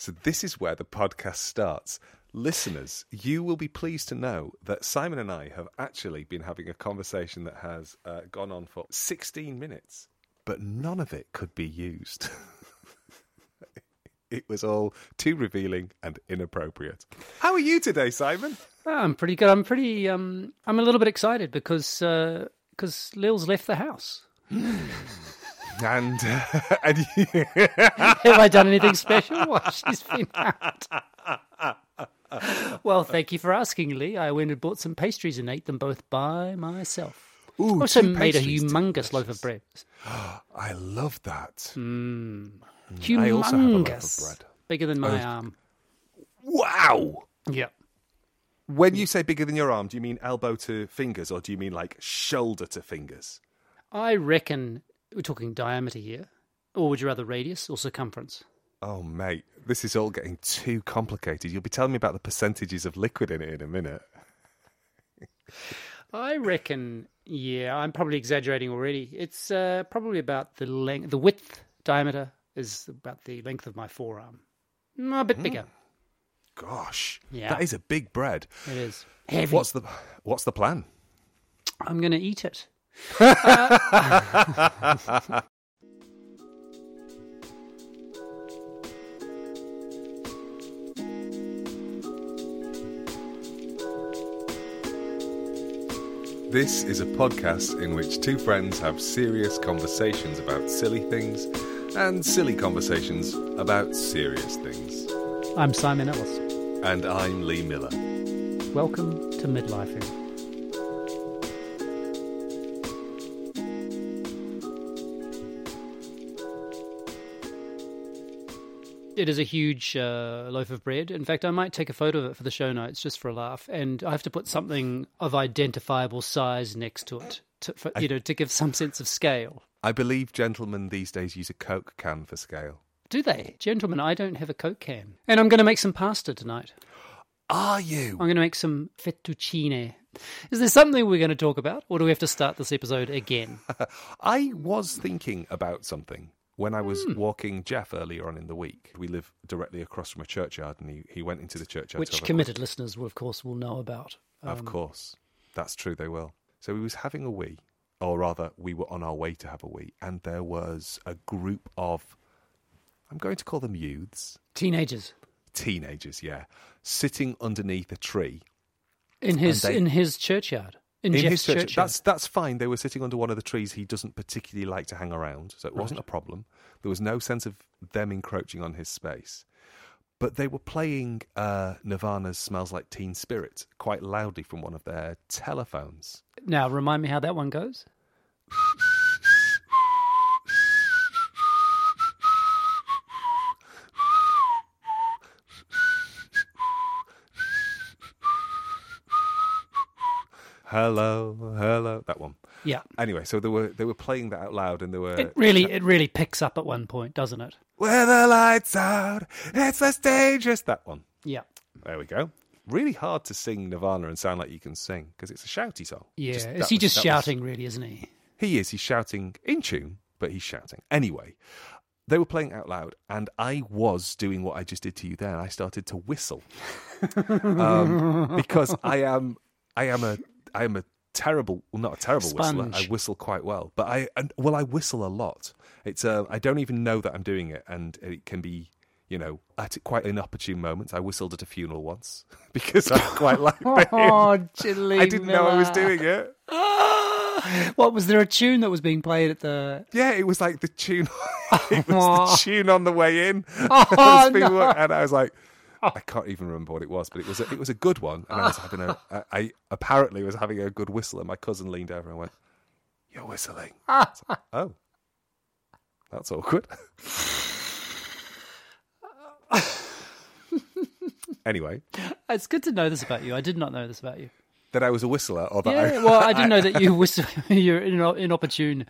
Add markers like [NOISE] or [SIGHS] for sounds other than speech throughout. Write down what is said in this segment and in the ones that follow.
So this is where the podcast starts. Listeners, you will be pleased to know that Simon and I have actually been having a conversation that has uh, gone on for 16 minutes, but none of it could be used. [LAUGHS] it was all too revealing and inappropriate. How are you today, Simon? Oh, I'm pretty good. I'm pretty. Um, I'm a little bit excited because because Lil's left the house. [LAUGHS] And, uh, [LAUGHS] and [LAUGHS] Have I done anything special while she's been out? well, thank you for asking, Lee. I went and bought some pastries and ate them both by myself. Ooh, also made a humongous loaf of bread. [GASPS] I love that. Humongous. I also have a loaf of bread. Bigger than my Oh. arm. Wow. Yeah. When you hmm. say bigger than your arm, do you mean elbow to fingers or do you mean like shoulder to fingers? I reckon we're talking diameter here. Or would you rather radius or circumference? Oh, mate, this is all getting too complicated. You'll be telling me about the percentages of liquid in it in a minute. [LAUGHS] I reckon, yeah, I'm probably exaggerating already. It's uh, probably about the length, the width, diameter is about the length of my forearm. Mm, a bit bigger. Gosh, Yeah. that is a big bread. It is heavy. What's the What's the plan? I'm going to eat it. Uh, [LAUGHS] this is a podcast in which two friends have serious conversations about silly things and silly conversations about serious things. I'm Simon Ellis. And I'm Lee Miller. Welcome to midlifing. It is a huge uh, loaf of bread. In fact, I might take a photo of it for the show notes just for a laugh, and I have to put something of identifiable size next to it, to, for, you know, to give some sense of scale. I believe gentlemen these days use a Coke can for scale. Do they, gentlemen? I don't have a Coke can, and I'm going to make some pasta tonight. Are you? I'm going to make some fettuccine. Is there something we're going to talk about, or do we have to start this episode again? [LAUGHS] I was thinking about something when I was hmm. walking Jeff earlier on in the week. We live directly across from a churchyard, and he, he went into the churchyard. Which a committed listeners, will, of course, will know about. quick- of um, course, that's true. They will. So he was having a wee, or rather, we were on our way to have a wee, and there was a group of, I'm going to call them youths, Teenagers teenagers, yeah, sitting underneath a tree in his they- in his churchyard. In, in his church. That's that's fine. They were sitting under one of the trees he doesn't particularly like to hang around, so it wasn't a problem. There was no sense of them encroaching on his space. But they were playing uh, Nirvana's "Smells Like Teen Spirit" quite loudly from one of their telephones. Now, remind me how that one goes. Hello, hello, that one. Yeah, Anyway, so they were they were playing that out loud, and they were it really it really picks up at one point, doesn't it? "Where the lights out, it's less dangerous." That one. Yeah, There we go. Really hard to sing Nirvana and sound like you can sing because it's a shouty song. yeah. Just- is he was- just that was- shouting, really, isn't he? He is. He's shouting in tune, but he's shouting. Anyway, they were playing out loud, and I was doing what I just did to you there. I started to whistle [LAUGHS] um, because I am, I am a, I am a terrible, well, not a terrible whistler. I whistle quite well, but I, and, well, I whistle a lot. It's, uh, I don't even know that I'm doing it, and it can be. You know, at quite inopportune moments. I whistled at a funeral once [LAUGHS] because I quite like the hymn. Chilly I didn't know I was doing it. [GASPS] What was there a tune that was being played at the? Yeah, it was like the tune. [LAUGHS] it was the [LAUGHS] tune on the way in. Oh, no. And I was like, I can't even remember what it was, but it was a, it was a good one. And I was having a, I, I apparently was having a good whistle, and my cousin leaned over and went, "You're whistling." [LAUGHS] Ah. Like, oh, that's awkward. [LAUGHS] anyway, It's good to know this about you. I did not know this about you. That I was a whistler, or that Yeah, [LAUGHS] I, well, I didn't know that you whistle. [LAUGHS] You're ino- inopportune,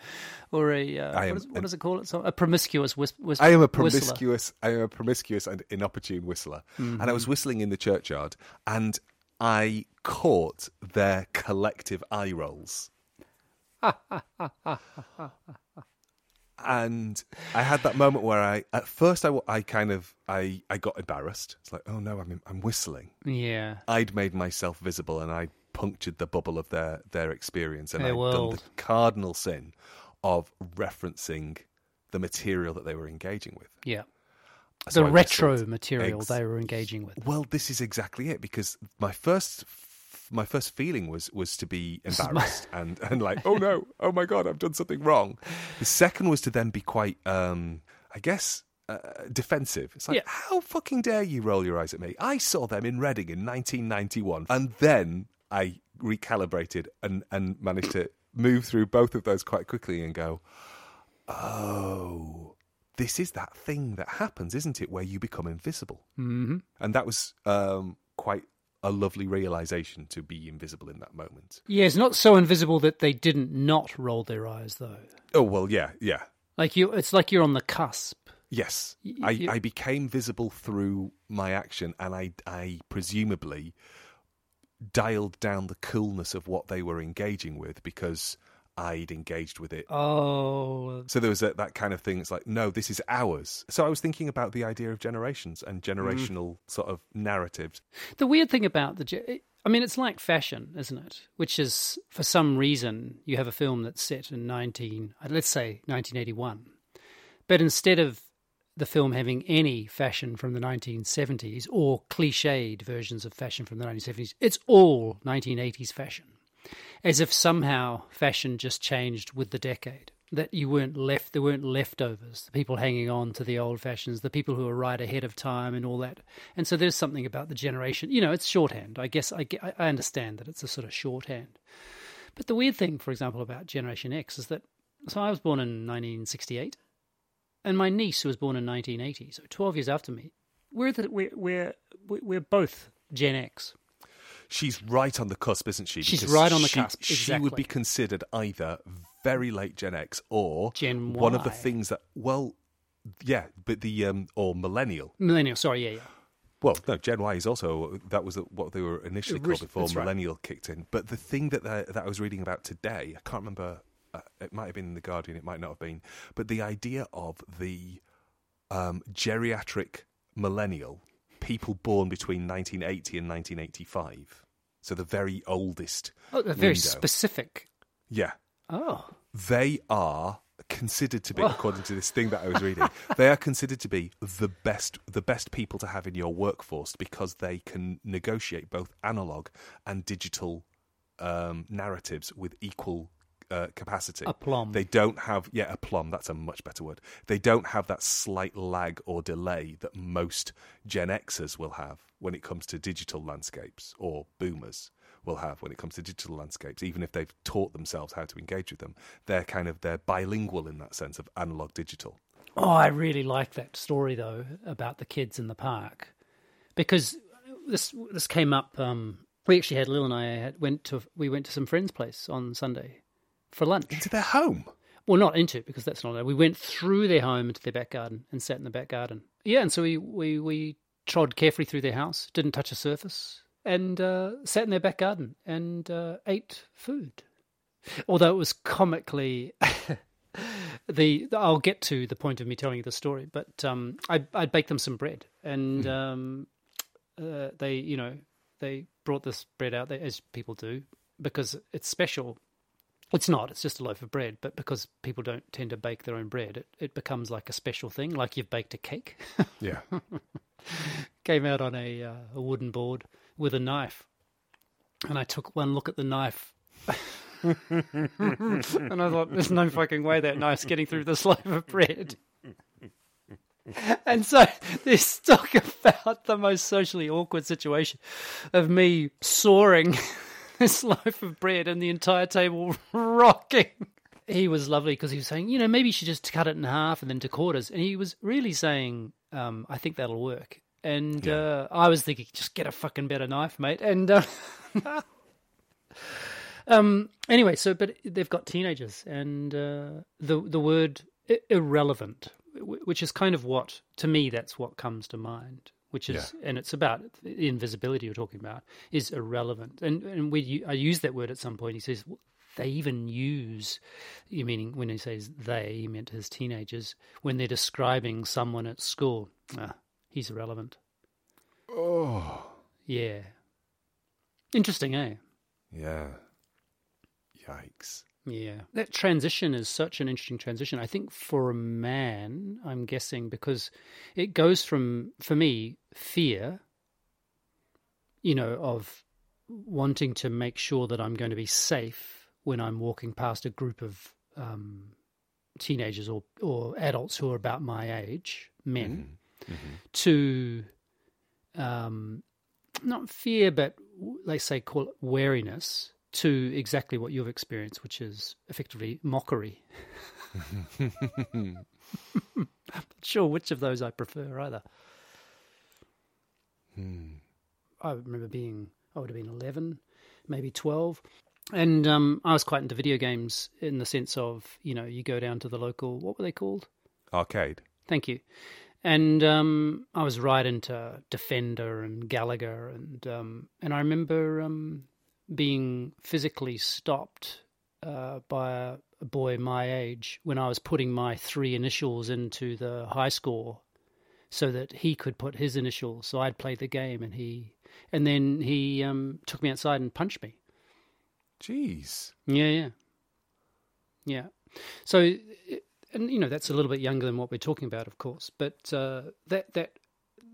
or a uh, am what, is, what an- does it call it? So, a promiscuous whis- whis- I am a whistler. promiscuous, I am a promiscuous and inopportune whistler, and I was Mm-hmm. whistling in the churchyard, and I caught their collective eye rolls. and I had that moment where I, at first, I, I kind of, I, I got embarrassed. It's like, oh no, I'm, I'm whistling. Yeah. I'd made myself visible, and I punctured the bubble of their their experience, and Their I'd done the cardinal sin of referencing the material that they were engaging with. Yeah. So the I retro material Ex- they were engaging with. Well, this is exactly it because my first my first feeling was was to be is [LAUGHS] my- embarrassed and and like oh no oh my god I've done something wrong. The second was to then be quite um I guess uh, defensive. It's like Yeah. how fucking dare you roll your eyes at me? I saw them in Reading in 1991 and then I recalibrated and and managed to move through both of those quite quickly and go oh this is that thing that happens, isn't it, where you become invisible? hmm And that was um, quite a lovely realization to be invisible in that moment. Yeah, it's not so invisible that they didn't not roll their eyes, though. Oh well, yeah, yeah, Like you, it's like you're on the cusp. yes. I, you- I became visible through my action, and I, I presumably dialed down the coolness of what they were engaging with because I'd engaged with it. Oh, So there was a, that kind of thing. It's like, no, this is ours. So I was thinking about the idea of generations and generational sort of narratives. the weird thing about the, I mean, it's like fashion, isn't it? Which is, for some reason, you have a film that's set in nineteen, uh, let's say nineteen eighty-one, but instead of the film having any fashion from the 1970s or cliched versions of fashion from the 1970s, it's all 1980s fashion. As if somehow fashion just changed with the decade. That you weren't left, there weren't leftovers, the people hanging on to the old fashions, the people who were right ahead of time and all that. And so there's something about the generation, you know, it's shorthand. I guess I, I understand that it's a sort of shorthand. But the weird thing, for example, about Generation X is that, so I was born in 1968 and my niece, who was born in 1980, so 12 years after me, we're the, we're we're we're both Gen X. She's right on the cusp, isn't she? She's Because right on the she, cusp, She would be considered either very late Gen X or Gen y. one of the things that, well, yeah, but the um, or millennial. Millennial, sorry, yeah, yeah. Well, no, Gen Y is also that was what they were initially called before that's right. millennial kicked in. But the thing that that that I was reading about today, I can't remember. Uh, it might have been in the Guardian, it might not have been. But the idea of the um, geriatric millennial, people born between 1980 and 1985, so the very oldest. Oh, a very window. specific. Yeah, Oh, they are considered to be, Well- according to this thing that I was reading, [LAUGHS] they are considered to be the best, the best people to have in your workforce because they can negotiate both analog and digital um, narratives with equal uh, capacity. Aplomb. They don't have, yeah, aplomb. That's a much better word. They don't have that slight lag or delay that most Gen Xers will have when it comes to digital landscapes or boomers will have when it comes to digital landscapes. Even if they've taught themselves how to engage with them, they're kind of they're bilingual in that sense of analog digital. Oh, I really like that story though about the kids in the park because this this came up. Um, we actually had Lil and I had, went to we went to some friend's place on Sunday for lunch. Into their home. Well, not into because that's not it. We went through their home into their back garden and sat in the back garden. Yeah, and so we we we trod carefully through their house, didn't touch a surface, and uh, sat in their back garden and uh, ate food. Although it was comically. [LAUGHS] The I'll get to the point of me telling you the story, but um, I I baked them some bread, and um, uh, they you know they brought this bread out there as people do because it's special it's not. It's just a loaf of bread. But because people don't tend to bake their own bread, it, it becomes like a special thing, like you've baked a cake. [LAUGHS] Yeah. Came out on a, uh, a wooden board with a knife. And I took one look at the knife. [LAUGHS] and I thought, there's no fucking way that knife's getting through this loaf of bread. And so this talk [LAUGHS] about the most socially awkward situation of me soaring [LAUGHS] this loaf of bread and the entire table [LAUGHS] rocking. He was lovely because he was saying, you know, maybe you should just cut it in half and then to quarters. And he was really saying, um, I think that'll work. And uh, I was thinking, just get a fucking better knife, mate. And uh, [LAUGHS] um, anyway, so but they've got teenagers, and uh, the the word irrelevant, which is kind of what to me that's what comes to mind. Which is, and it's about the invisibility you're talking about is irrelevant. And and we I use that word at some point. He says, they even use, you meaning when he says they, he meant his teenagers, when they're describing someone at school. Ah, he's irrelevant. Oh. Yeah. Interesting, eh? Yeah. Yikes. Yeah. That transition is such an interesting transition. I think for a man, I'm guessing, because it goes from, for me, fear, you know, of wanting to make sure that I'm going to be safe when I'm walking past a group of um, teenagers or, or adults who are about my age, men, Mm-hmm. Mm-hmm. to um, not fear, but let's say call it wariness to exactly what you've experienced, which is effectively mockery. I'm [LAUGHS] [LAUGHS] not sure which of those I prefer either. Hmm. I remember being, I would have been 11, maybe 12. And um, I was quite into video games in the sense of, you know, you go down to the local, what were they called? Arcade. Thank you. And um, I was right into Defender and Galaga, and um, and I remember um, being physically stopped uh, by a, a boy my age when I was putting my three initials into the high score, so that he could put his initials. So I'd play the game, and he and then he um, took me outside and punched me. Jeez. Yeah, yeah, yeah. So, and you know, that's a little bit younger than what we're talking about, of course. But uh, that that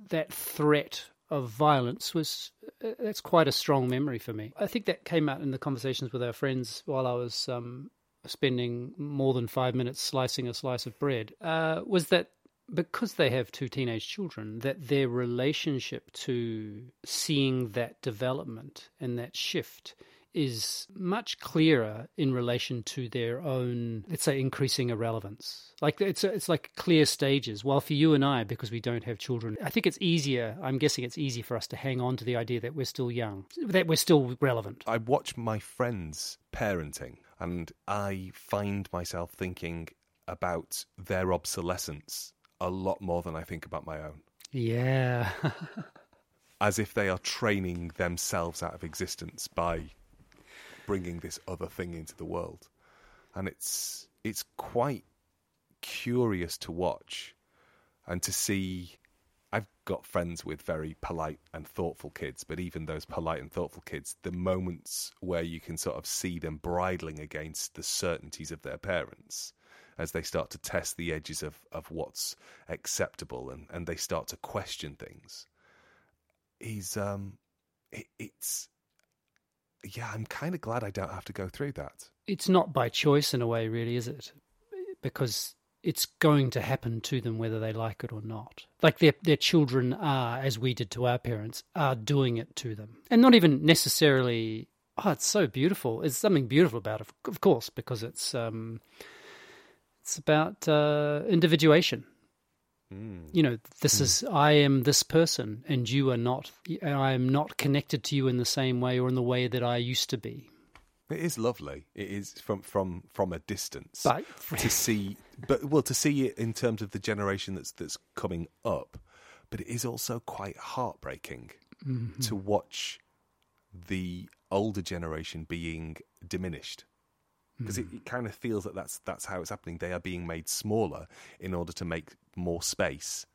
that threat of violence was uh, that's quite a strong memory for me. I think that came out in the conversations with our friends while I was um, spending more than five minutes slicing a slice of bread. Uh, was that because they have two teenage children, that their relationship to seeing that development and that shift is much clearer in relation to their own, let's say, increasing irrelevance. Like it's it's like clear stages. While for you and I, because we don't have children, I think it's easier. I'm guessing it's easy for us to hang on to the idea that we're still young, that we're still relevant. I watch my friends parenting and I find myself thinking about their obsolescence a lot more than I think about my own. Yeah. [LAUGHS] As if they are training themselves out of existence by bringing this other thing into the world. And it's it's quite curious to watch and to see I've got friends with very polite and thoughtful kids, but even those polite and thoughtful kids, the moments where you can sort of see them bridling against the certainties of their parents as they start to test the edges of, of what's acceptable and, and they start to question things is um it, it's yeah, I'm kind of glad I don't have to go through that. It's not by choice in a way, really, is it? Because it's going to happen to them whether they like it or not. Like their their children are, as we did to our parents, are doing it to them, and not even necessarily. Oh, it's so beautiful. There's something beautiful about it, of course, because it's um, it's about uh, individuation. Mm. You know, this mm. is I am this person, and you are not. I am not connected to you in the same way or in the way that I used to be. It is lovely. It is from from from a distance but, to see, but well, to see it in terms of the generation that's that's coming up. But it is also quite heartbreaking mm-hmm. to watch the older generation being diminished because Mm. it, it, kind of feels that that's that's how it's happening. They are being made smaller in order to make more space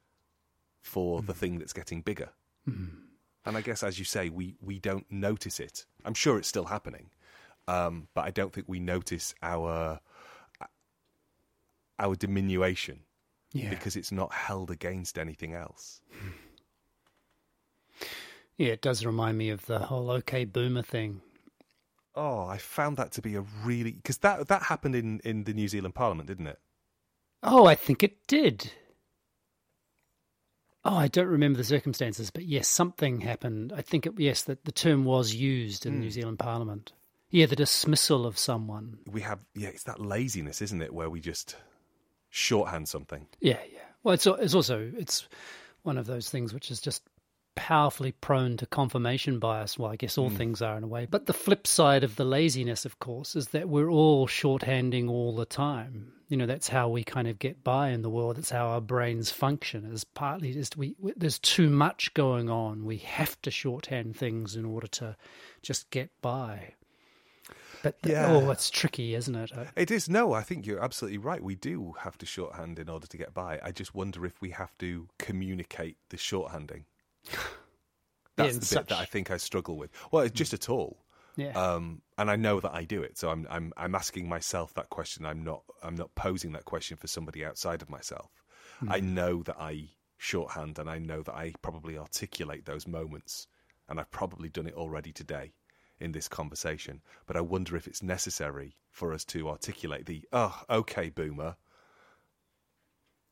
for Mm. the thing that's getting bigger. Mm. And I guess, as you say, we we don't notice it. I'm sure it's still happening, um, but I don't think we notice our our diminution yeah. because it's not held against anything else. Yeah, it does remind me of the whole OK Boomer thing. Oh, I found that to be a really because that that happened in in the New Zealand Parliament, didn't it? Oh, I think it did. Oh, I don't remember the circumstances, but yes, something happened. I think it, yes, that the term was used in Mm. New Zealand Parliament. Yeah, the dismissal of someone. We have yeah, it's that laziness, isn't it, where we just shorthand something. Yeah, yeah. Well, it's it's also it's one of those things which is just powerfully prone to confirmation bias. Well, I guess all Mm. things are in a way. But the flip side of the laziness, of course, is that we're all shorthanding all the time. You know, that's how we kind of get by in the world. That's how our brains function. Is partly just we, we there's too much going on. We have to shorthand things in order to just get by. But the, Yeah. oh, it's tricky, isn't it? It is no. I think you're absolutely right. We do have to shorthand in order to get by. I just wonder if we have to communicate the shorthanding. [SIGHS] That's the such- bit that I think I struggle with. Well, it's just at all. Yeah. Um, and I know that I do it, so I'm I'm I'm asking myself that question. I'm not I'm not posing that question for somebody outside of myself. I know that I shorthand, and I know that I probably articulate those moments, and I've probably done it already today in this conversation. But I wonder if it's necessary for us to articulate the "oh, okay, boomer"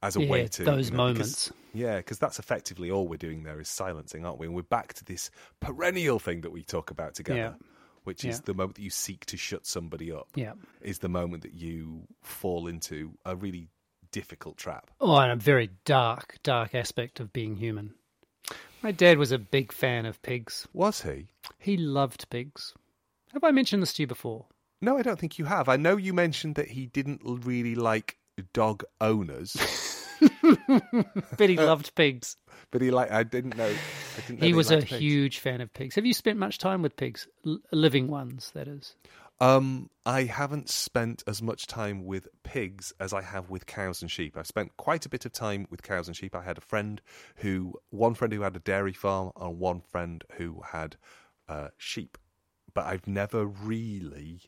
as a way to those you know, moments. yeah, because that's effectively all we're doing there is silencing, aren't we? And we're back to this perennial thing that we talk about together, Yeah. which is Yeah. the moment that you seek to shut somebody up. yeah. Is the moment that you fall into a really difficult trap. Oh, and a very dark, dark aspect of being human. My dad was a big fan of pigs. Was he? He loved pigs. Have I mentioned this to you before? No, I don't think you have. I know you mentioned that he didn't really like dog owners, [LAUGHS] But he loved pigs. but he like I didn't know. I didn't know He was a pigs. huge fan of pigs. Have you spent much time with pigs? L- living ones, that is. Um, I haven't spent as much time with pigs as I have with cows and sheep. I've spent quite a bit of time with cows and sheep. I had a friend who, one friend who had a dairy farm, and one friend who had uh, sheep. But I've never really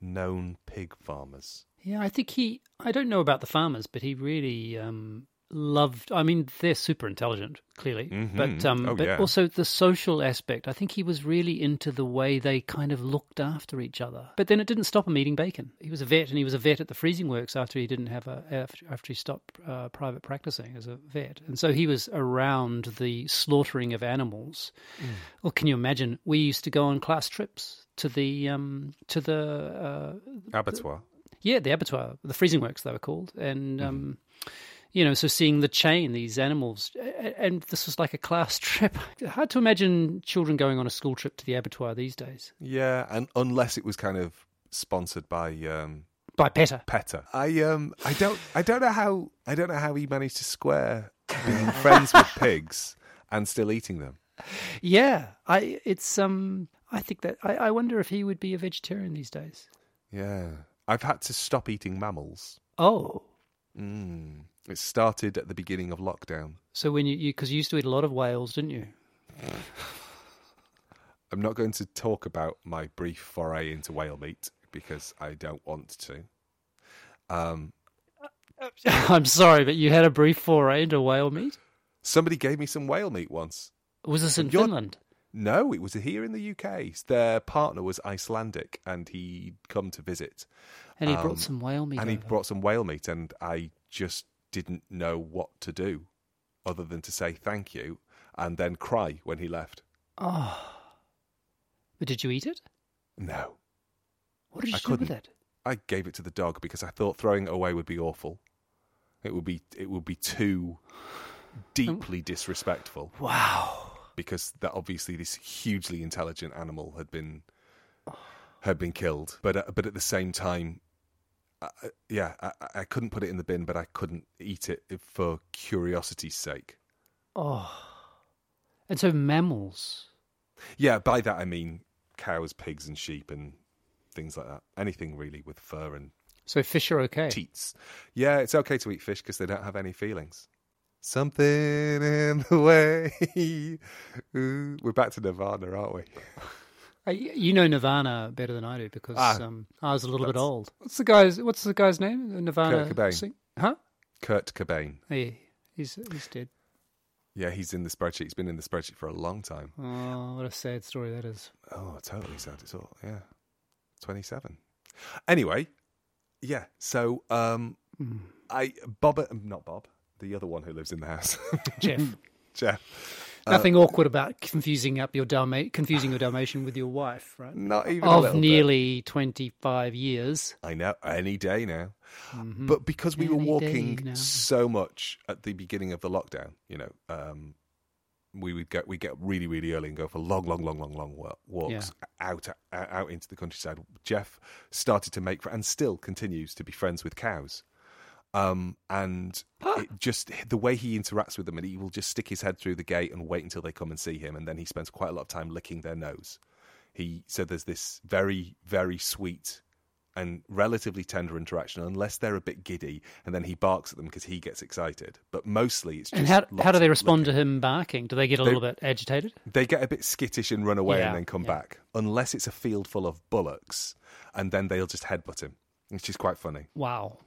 known pig farmers. Yeah, I think he. I don't know about the farmers, but he really um, loved. I mean, they're super intelligent, clearly, but um, Oh, but yeah. also the social aspect. I think he was really into the way they kind of looked after each other. But then it didn't stop him eating bacon. He was a vet, and he was a vet at the freezing works after he didn't have a after, after he stopped uh, private practicing as a vet, and so he was around the slaughtering of animals. Mm. Well, can you imagine? We used to go on class trips to the um, to the uh, Abattoir. yeah, the abattoir, the freezing works they were called, and Mm-hmm. um, you know, so seeing the chain, these animals, and this was like a class [LAUGHS] trip. Hard to imagine children going on a school trip to the abattoir these days. Yeah, and unless it was kind of sponsored by um, By PETA. PETA. I um I don't I don't know how I don't know how he managed to square being [LAUGHS] friends with pigs and still eating them. Yeah, I it's um I think that I, I wonder if he would be a vegetarian these days. Yeah. I've had to stop eating mammals. Oh, Mm. It started at the beginning of lockdown. so when you because you, used to eat a lot of whales, didn't you? [SIGHS] I'm not going to talk about my brief foray into whale meat because I don't want to. Um, [LAUGHS] I'm sorry, but you had a brief foray into whale meat. somebody gave me some whale meat once. Was this in You're- Finland? No, it was here in the UK. Their partner was Icelandic and he'd come to visit. And he Um, brought some whale meat. and he brought some whale meat, and I just didn't know what to do other than to say thank you and then cry when he left. Oh, but did you eat it? No, What did you I do with couldn't. it? I gave it to the dog because I thought throwing it away would be awful. It would be it would be too deeply disrespectful Wow. Because that obviously this hugely intelligent animal had been had been killed, but uh, but at the same time. Uh, yeah, I, I couldn't put it in the bin, but I couldn't eat it for curiosity's sake. Oh. And so mammals. Yeah, by that I mean cows, pigs, and sheep, and things like that. Anything really with fur and So fish are okay. teats. Yeah, it's okay to eat fish because they don't have any feelings. Something in the way. Ooh, we're back to Nirvana, aren't we? Uh, You know Nirvana better than I do because Ah, um, I was a little bit old. What's the guy's What's the guy's name? Nirvana. Kurt Cobain. sing- Huh? Kurt Cobain. Yeah, he's he's dead. Yeah, he's in the spreadsheet. He's been in the spreadsheet for a long time. Oh, what a sad story that is. Oh, totally sad. It's all yeah, twenty-seven. Anyway, yeah. So, um, Hmm. I Bob, not Bob, the other one who lives in the house, [LAUGHS] Jeff, [LAUGHS] Jeff. nothing awkward about confusing up your Dalma- confusing your Dalmatian with your wife, right? Not even a Of nearly twenty five years. I know any day now. Mhm. But because we were Any day walking so much at the beginning of the lockdown, you know, um, we would get we get really really early and go for long, long, long, long, long walks out out out into the countryside. Jeff started to make and still continues to be friends with cows. Um, and it just the way he interacts with them, and he will just stick his head through the gate and wait until they come and see him, and then he spends quite a lot of time licking their nose. he said there's this very, very sweet and relatively tender interaction, unless they're a bit giddy, and then he barks at them because he gets excited. But mostly it's just. And how, how do they respond licking. to him barking? Do they get a little bit agitated? They get a bit skittish and run away Yeah, and then come yeah. back, unless it's a field full of bullocks, and then they'll just headbutt him. It's just quite funny. Wow.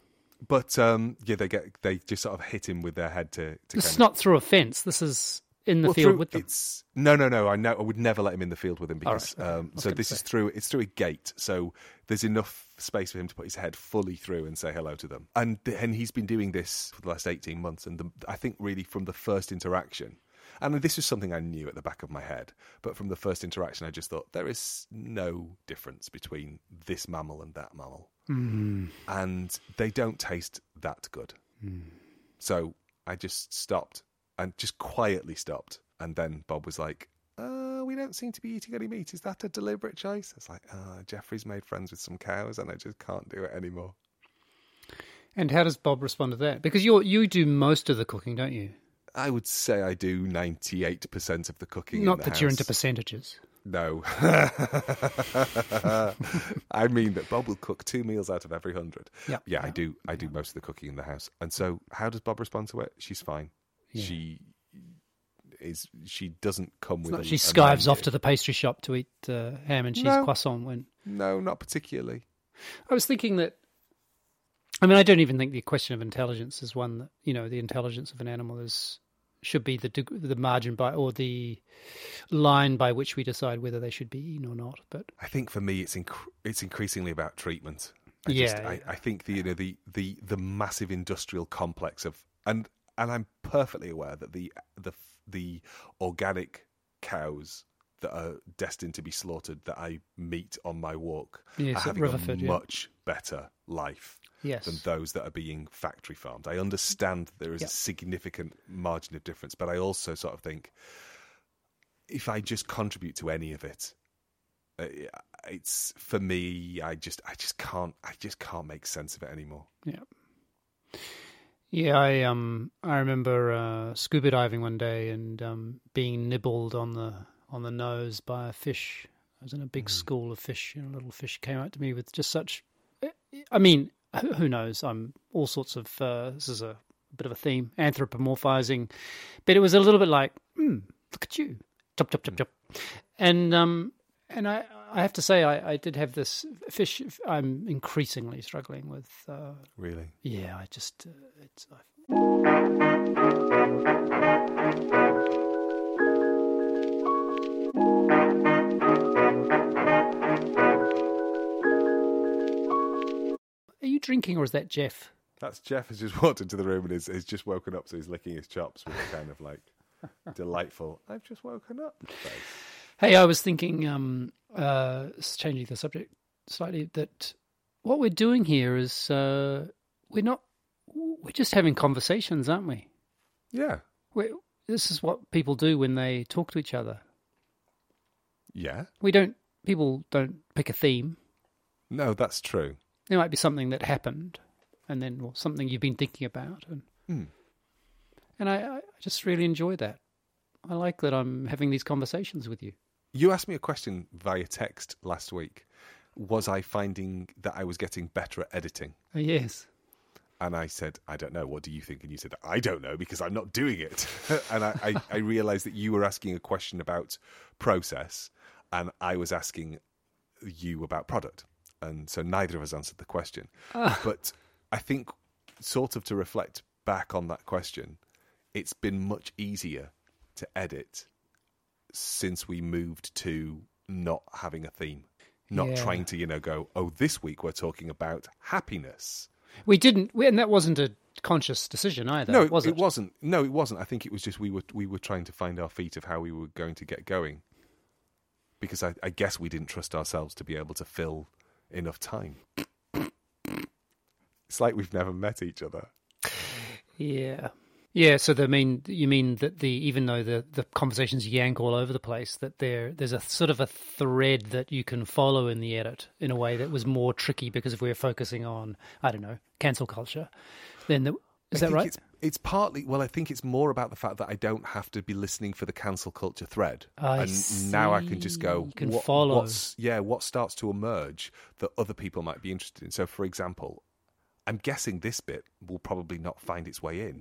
But um, yeah, they get they just sort of hit him with their head to. to This is not through a fence. This is in the Well, field through- with them. It's no, no, no. I know. I would never let him in the field with him because. right. Um, so this say. is through. It's through a gate, so there's enough space for him to put his head fully through and say hello to them. And and he's been doing this for the last eighteen months, and the, I think really from the first interaction. And this is something I knew at the back of my head, but from the first interaction, I just thought there is no difference between this mammal and that mammal, and they don't taste that good. So I just stopped and just quietly stopped. And then Bob was like, uh, we don't seem to be eating any meat. Is that a deliberate choice? I was like, uh, Jeffrey's made friends with some cows and I just can't do it anymore. And how does Bob respond to that? Because you you do most of the cooking, don't you? I would say I do 98% of the cooking. Not the that you're into percentages. No. [LAUGHS] [LAUGHS] I mean that Bob will cook two meals out of every hundred. Yeah. Yeah, I do. I do most of the cooking in the house. And so, how does Bob respond to it? She's fine. She is. She doesn't come with. Not a, she skives off to the pastry shop to eat uh, ham and cheese No. croissant. When No, not particularly. I was thinking that, I mean, I don't even think the question of intelligence is one that you know the intelligence of an animal is should be the the margin by or the line by which we decide whether they should be eaten or not. But I think for me, it's inc- it's increasingly about treatment. I Yeah, just, I, yeah. I think the you know the the the massive industrial complex of and and I'm perfectly aware that the the the organic cows that are destined to be slaughtered that I meet on my walk Yes, are having a yeah. much better life yes, than those that are being factory farmed. I understand there is Yeah. a significant margin of difference, but I also sort of think if I just contribute to any of it, uh, it's for me. I just, I just can't, I just can't make sense of it anymore. Yeah. Yeah, I um I remember uh, scuba diving one day and um, being nibbled on the on the nose by a fish. I was in a big school of fish, and a little fish came out to me with just such. I mean, who knows? I'm all sorts of. Uh, this is a bit of a theme, anthropomorphizing, but it was a little bit like, hmm, look at you, chop chop chop chop, and um and I I have to say I, I did have this fish. I'm increasingly struggling with. Uh, Really, yeah, I just uh, it's. I, drinking or is that Jeff? that's Jeff has just [LAUGHS] walked into the room and is has just woken up, so he's licking his chops with a kind of like [LAUGHS] delightful. I've just woken up. face. Hey, I was thinking, um, uh, changing the subject slightly, that what we're doing here is uh, we're not, we're just having conversations, aren't we? Yeah, we this is what people do when they talk to each other. yeah. We don't, people don't pick a theme. No, that's true. There might be something that happened and then or something you've been thinking about. And, Hmm. and I, I just really enjoy that. I like that I'm having these conversations with you. You asked me a question via text last week. Was I finding that I was getting better at editing? Uh, yes. And I said, I don't know. What do you think? And you said, I don't know because I'm not doing it. [LAUGHS] and I, I, I realized that you were asking a question about process and I was asking you about product. And so neither of us answered the question. Ah. But I think, sort of to reflect back on that question, it's been much easier to edit since we moved to not having a theme, not Yeah. trying to, you know, go, oh, this week we're talking about happiness. We didn't, we, and that wasn't a conscious decision either, No, was it? wasn't. No, it wasn't. I think it was just we were we were trying to find our feet of how we were going to get going. Because I, I guess we didn't trust ourselves to be able to fill enough time. It's like we've never met each other. Yeah. Yeah, so the mean you mean that the even though the, the conversations yank all over the place, that there there's a sort of a thread that you can follow in the edit in a way that was more tricky because if we were focusing on I don't know cancel culture, then the, is I that right? It's, partly well, I think it's more about the fact that I don't have to be listening for the cancel culture thread, I and now I can just go. You can what, follow. What's, yeah, what starts to emerge that other people might be interested in. So, for example, I'm guessing this bit will probably not find its way in.